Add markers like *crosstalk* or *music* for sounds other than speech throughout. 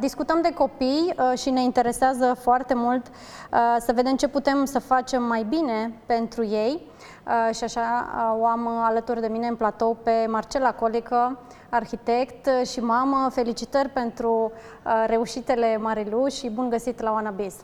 Discutăm de copii și ne interesează foarte mult să vedem ce putem să facem mai bine pentru ei. Și așa o am alături de mine în platou pe Marcela Colică, arhitect și mamă. Felicitări pentru reușitele Marilu și bun găsit la Oana Biz.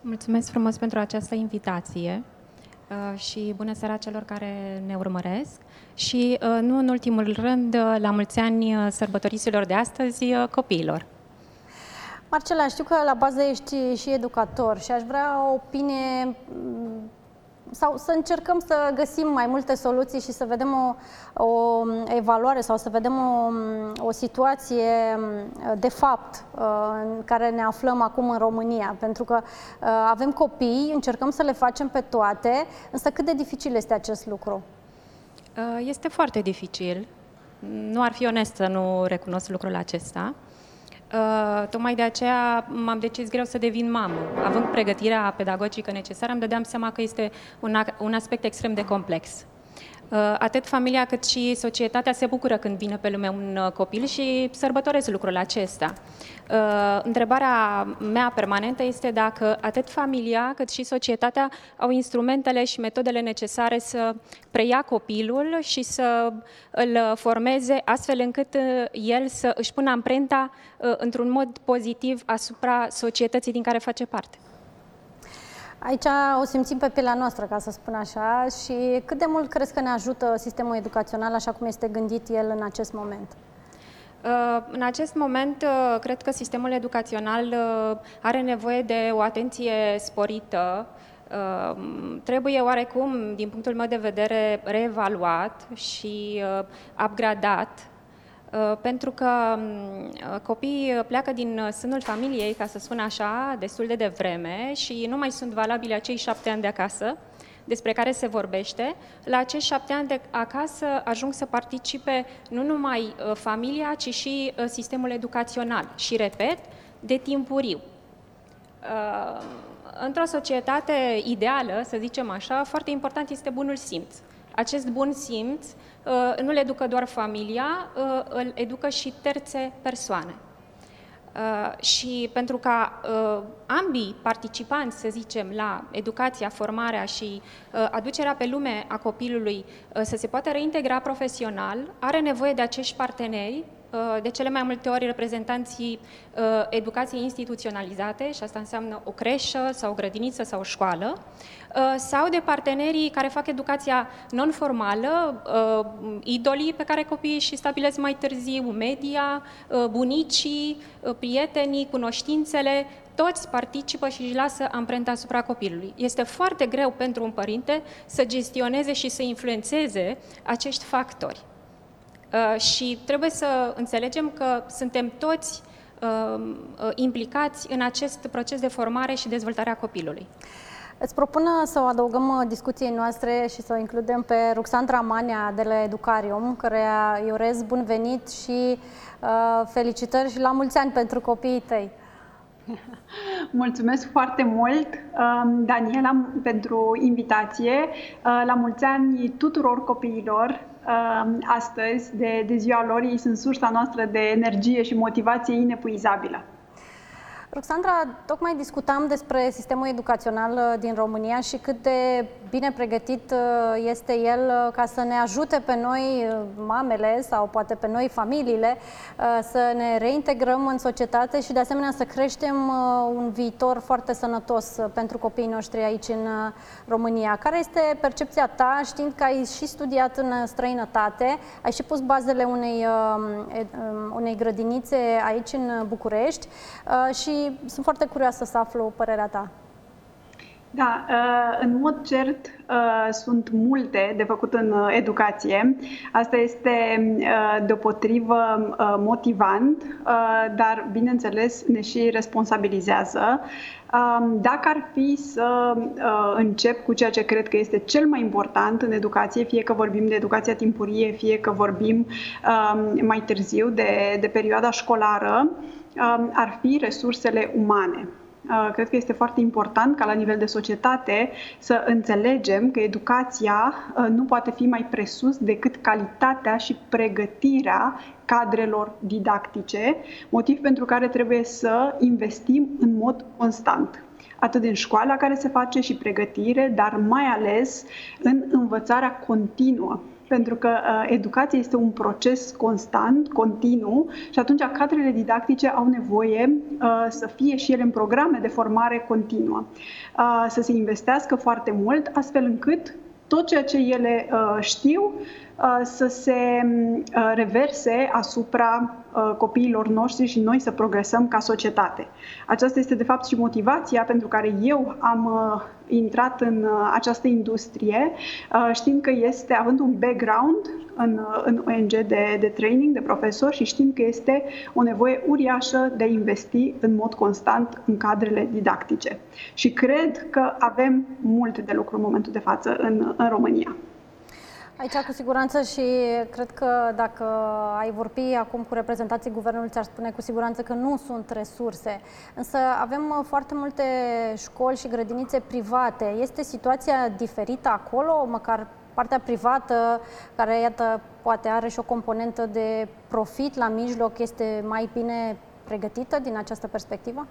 Mulțumesc frumos pentru această invitație și bună seara celor care ne urmăresc și, nu în ultimul rând, la mulți ani sărbătoriților de astăzi copiilor. Marcela, știu că la bază ești și educator și aș vrea o opinie sau să încercăm să găsim mai multe soluții și să vedem o, o evaluare sau să vedem o, o situație de fapt în care ne aflăm acum în România. Pentru că avem copii, încercăm să le facem pe toate, însă cât de dificil este acest lucru? Este foarte dificil. Nu ar fi onest să nu recunosc lucrul acesta. Uh, tocmai de aceea m-am decis greu să devin mamă. Având pregătirea pedagogică necesară, îmi dădeam seama că este un, un aspect extrem de complex. Uh, atât familia cât și societatea se bucură când vine pe lume un uh, copil și sărbătoresc lucrul acesta. Uh, întrebarea mea permanentă este dacă atât familia cât și societatea au instrumentele și metodele necesare să preia copilul și să îl formeze astfel încât el să își pună amprenta într-un mod pozitiv asupra societății din care face parte. Aici o simțim pe pielea noastră, ca să spun așa, și cât de mult crezi că ne ajută sistemul educațional așa cum este gândit el în acest moment? Uh, în acest moment, uh, cred că sistemul educațional uh, are nevoie de o atenție sporită. Trebuie oarecum, din punctul meu de vedere, reevaluat și upgradat Uh, pentru că um, uh, copiii pleacă din uh, sânul familiei, ca să spun așa, destul de devreme și nu mai sunt valabili acei șapte ani de acasă despre care se vorbește. La acești șapte ani de acasă ajung să participe nu numai familia, ci și sistemul educațional. Și, repet, de timpuriu. Într-o societate ideală, să zicem așa, foarte important este bunul simț. Acest bun simț Uh, nu le educă doar familia, uh, îl educă și terțe persoane. Uh, și pentru ca ambii participanți, să zicem, la educația, formarea și aducerea pe lume a copilului să se poată reintegra profesional, are nevoie de acești parteneri de cele mai multe ori reprezentanții educației instituționalizate, și asta înseamnă o creșă sau o grădiniță sau o școală, Uh, sau de partenerii care fac educația non-formală, uh, idolii pe care copiii și stabilesc mai târziu, media, uh, bunicii, prietenii, cunoștințele, toți participă și își lasă amprenta asupra copilului. Este foarte greu pentru un părinte să gestioneze și să influențeze acești factori. Și trebuie să înțelegem că suntem toți implicați în acest proces de formare și dezvoltare a copilului. Îți propun să o adăugăm uh, discuției noastre și să o includem pe Ruxandra Mania de la Educarium, care îi urez bun venit și uh, felicitări și la mulți ani pentru copiii tăi. *laughs* Mulțumesc foarte mult, um, Daniela, pentru invitație. Uh, la mulți ani tuturor copiilor um, astăzi, de, de ziua lor, ei sunt sursa noastră de energie și motivație inepuizabilă. Roxandra, tocmai discutam despre sistemul educațional uh, din România și cât de bine pregătit uh, este el uh, ca să ne ajute pe noi, mamele sau poate pe noi, familiile, să ne reintegrăm în societate și de asemenea să creștem un viitor foarte sănătos pentru copiii noștri aici în România. Care este percepția ta, știind că ai și studiat în străinătate, ai și pus bazele unei, um, unei grădinițe aici în București și sunt foarte curioasă să aflu părerea ta. Da, uh, în mod cert uh, sunt multe de făcut în uh, educație. Asta este deopotrivă motivant, dar bineînțeles ne și responsabilizează. Um, dacă ar fi să încep cu ceea ce cred că este cel mai important în educație, fie că vorbim de educația timpurie, fie că vorbim um, mai târziu de, de perioada școlară, ar fi resursele umane. Cred că este foarte important ca la nivel de societate să înțelegem că educația nu poate fi mai presus decât calitatea și pregătirea cadrelor didactice, motiv pentru care trebuie să investim în mod constant atât din școala care se face și pregătire, dar mai ales în învățarea continuă pentru că uh, educația este un proces constant, continuu și atunci cadrele didactice au nevoie uh, să fie și ele în programe de formare continuă, uh, să se investească foarte mult, astfel încât tot ceea ce ele uh, știu uh, să se uh, reverse asupra copiilor noștri și noi să progresăm ca societate. Aceasta este de fapt și motivația pentru care eu am intrat în această industrie, știind că este, având un background în, în ONG de, de training, de profesor și știind că este o nevoie uriașă de a investi în mod constant în cadrele didactice. Și cred că avem multe de lucru în momentul de față în, în România. Aici cu siguranță și cred că dacă ai vorbi acum cu reprezentanții guvernului, ți-ar spune cu siguranță că nu sunt resurse. Însă avem uh, foarte multe școli și grădinițe private. Este situația diferită acolo, măcar partea privată, care, iată, poate are și o componentă de profit la mijloc, este mai bine pregătită din această perspectivă?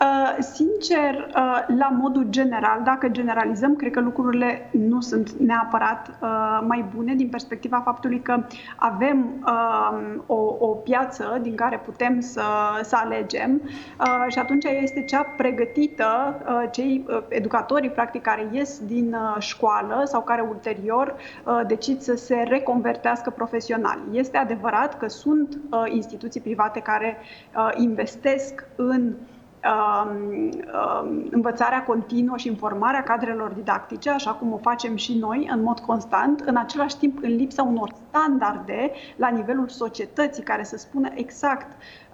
Uh, sincer, uh, la modul general, dacă generalizăm, cred că lucrurile nu sunt neapărat uh, mai bune din perspectiva faptului că avem um, o, o piață din care putem să, să alegem și atunci este cea pregătită, cei educatorii practic care ies din școală sau care ulterior decid să se reconvertească profesional. Este adevărat că sunt instituții private care investesc în Um, um, învățarea continuă și informarea cadrelor didactice, așa cum o facem și noi în mod constant, în același timp în lipsa unor standarde la nivelul societății care să spună exact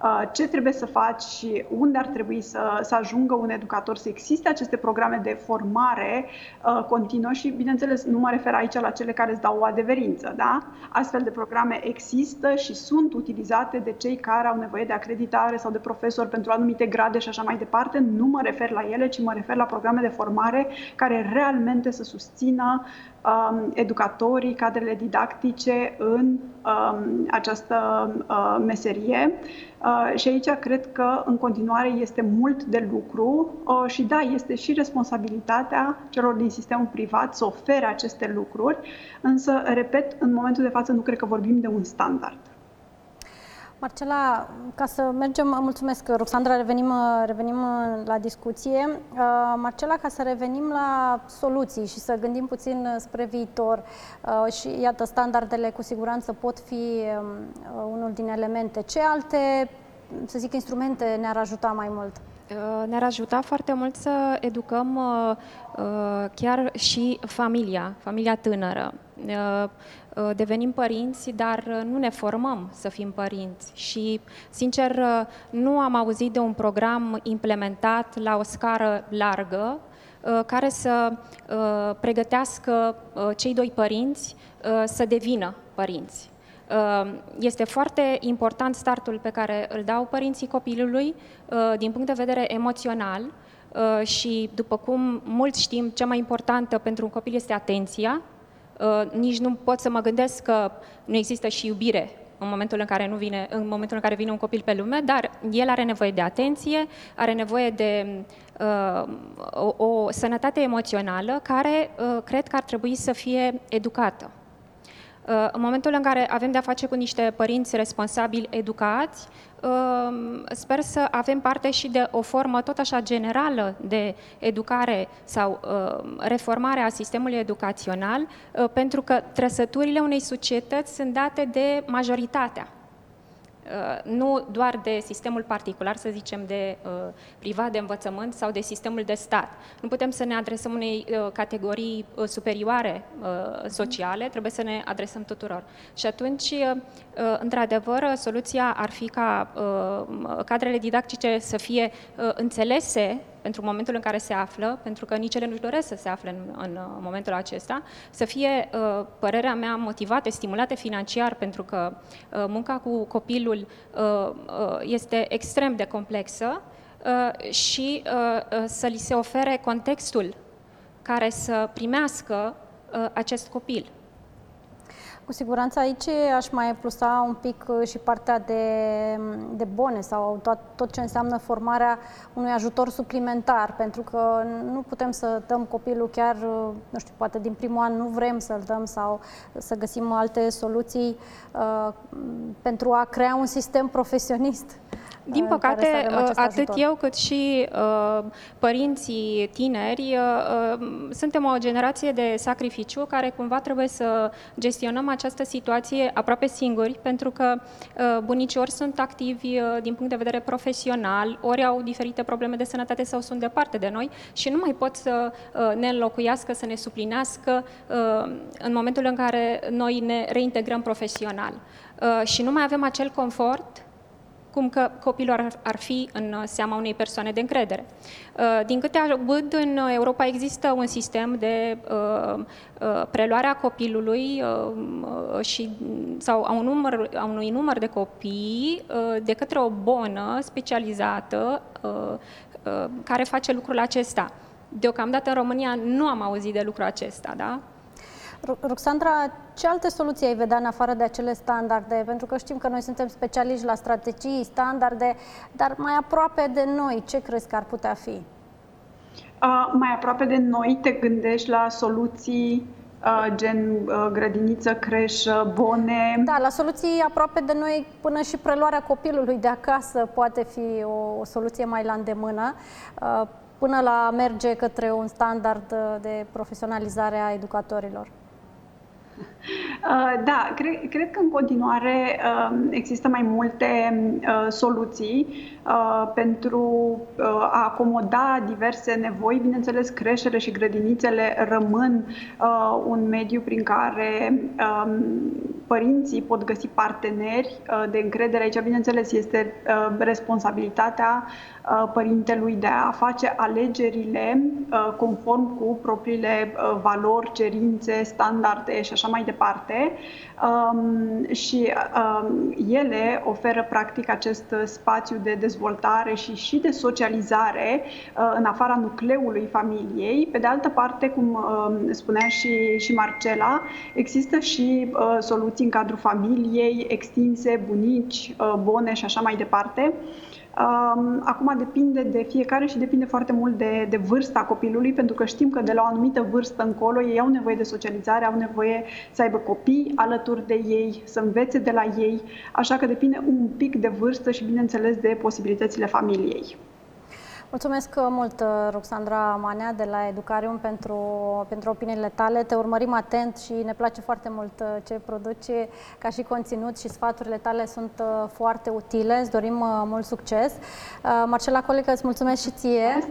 uh, ce trebuie să faci și unde ar trebui să, să ajungă un educator, să existe aceste programe de formare uh, continuă și, bineînțeles, nu mă refer aici la cele care îți dau o adeverință, da? Astfel de programe există și sunt utilizate de cei care au nevoie de acreditare sau de profesori pentru anumite grade și așa așa mai departe, nu mă refer la ele, ci mă refer la programe de formare care realmente să susțină um, educatorii, cadrele didactice în um, această uh, meserie. Uh, și aici cred că în continuare este mult de lucru uh, și da, este și responsabilitatea celor din sistemul privat să ofere aceste lucruri, însă, repet, în momentul de față nu cred că vorbim de un standard. Marcela, ca să mergem, mulțumesc, Roxandra, revenim, revenim la discuție. Uh, Marcela, ca să revenim la soluții și să gândim puțin spre viitor uh, și, iată, standardele cu siguranță pot fi um, unul din elemente. Ce alte, să zic, instrumente ne-ar ajuta mai mult? Uh, ne-ar ajuta foarte mult să educăm chiar și familia, familia tânără. Uh, devenim părinți, dar uh, nu ne formăm să fim părinți. Și, sincer, uh, nu am auzit de un program implementat la o scară largă care să pregătească cei doi părinți să devină părinți. Este foarte important startul pe care îl dau părinții copilului din punct de vedere emoțional și, după cum mulți știm, cea mai importantă pentru un copil este atenția, Uh, nici nu pot să mă gândesc că nu există și iubire în momentul în care, nu vine, în momentul în care vine un copil pe lume, dar el are nevoie de atenție, are nevoie de uh, o, o sănătate emoțională care uh, cred că ar trebui să fie educată. Uh, în momentul în care avem de-a face cu niște părinți responsabili educați, uh, sper să avem parte și de o formă tot așa generală de educare sau uh, reformare a sistemului educațional, pentru că trăsăturile unei societăți sunt date de majoritatea Uh, nu doar de sistemul particular, să zicem, de uh, privat de învățământ sau de sistemul de stat. Nu putem să ne adresăm unei uh, categorii superioare sociale, trebuie să ne adresăm tuturor. Și atunci, într-adevăr, soluția ar fi ca cadrele didactice să fie înțelese pentru momentul în care se află, pentru că nici ele nu-și doresc să se afle în, în momentul acesta, să fie, uh, părerea mea, motivate, stimulate financiar, pentru că uh, munca cu copilul uh, este extrem de complexă uh, și uh, uh, să li se ofere contextul care să primească uh, acest copil. Cu siguranță aici aș mai plusa un pic uh, și partea de, de bone sau tot, tot ce înseamnă formarea unui ajutor suplimentar, pentru că nu putem să dăm copilul chiar, uh, nu știu, poate din primul an nu vrem să-l dăm sau să găsim alte soluții uh, pentru a crea un sistem profesionist. Din în care păcate, să avem acest atât ajutor. eu cât și uh, părinții tineri uh, uh, suntem o generație de sacrificiu care cumva trebuie să gestionăm această situație aproape singuri, pentru că uh, bunicii ori sunt activi uh, din punct de vedere profesional, ori au diferite probleme de sănătate sau sunt departe de noi și nu mai pot să uh, ne înlocuiască, să ne suplinească uh, în momentul în care noi ne reintegrăm profesional. Uh, și nu mai avem acel confort cum că copilul ar, ar fi în seama unei persoane de încredere. Uh, Din câte aud, în Europa există un sistem de uh, uh, preluare a copilului uh, uh, și, sau a, un număr, a unui număr de copii uh, de către o bonă specializată uh, uh, care face lucrul acesta. Deocamdată în România nu am auzit de lucrul acesta, da? Ro- Roxandra, ce alte soluții ai vedea în afară de acele standarde? Pentru că știm că noi suntem specialiști la strategii, standarde, dar mai aproape de noi, ce crezi că ar putea fi? Uh, mai aproape de noi te gândești la soluții uh, gen uh, grădiniță, creșă, bone. Da, la soluții aproape de noi, până și preluarea copilului de acasă poate fi o, o soluție mai la îndemână, uh, până la a merge către un standard uh, de profesionalizare a educatorilor. Uh, Da, cred, cred că în continuare uh, există mai multe uh, soluții. uh, pentru uh, a acomoda diverse nevoi. Bineînțeles, creștere și grădinițele rămân uh, un mediu prin care um, părinții pot găsi parteneri uh, de încredere. Aici, bineînțeles, este uh, responsabilitatea uh, părintelui de a face alegerile uh, conform cu propriile uh, valori, cerințe, standarde și așa mai departe. Um, și um, ele oferă practic acest spațiu de dezvoltare și și de socializare uh, în afara nucleului familiei. Pe de altă parte, cum um, spunea și, și Marcela, există și uh, soluții în cadrul familiei extinse, bunici, uh, bone și așa mai departe. Um, Acum depinde de fiecare și depinde foarte mult de, de vârsta copilului, pentru că știm că de la o anumită vârstă încolo ei au nevoie de socializare, au nevoie să aibă copii alături de ei, să învețe de la ei, așa că depinde un pic de vârstă și, bineînțeles, de posibilitățile familiei. Mulțumesc mult, Roxandra Manea, de la Educarium, pentru, pentru opiniile tale. Te urmărim atent și ne place foarte mult uh, ce produci ca și conținut și sfaturile tale sunt uh, foarte utile. Îți dorim uh, mult succes. Marcela Colică, îți mulțumesc și ție.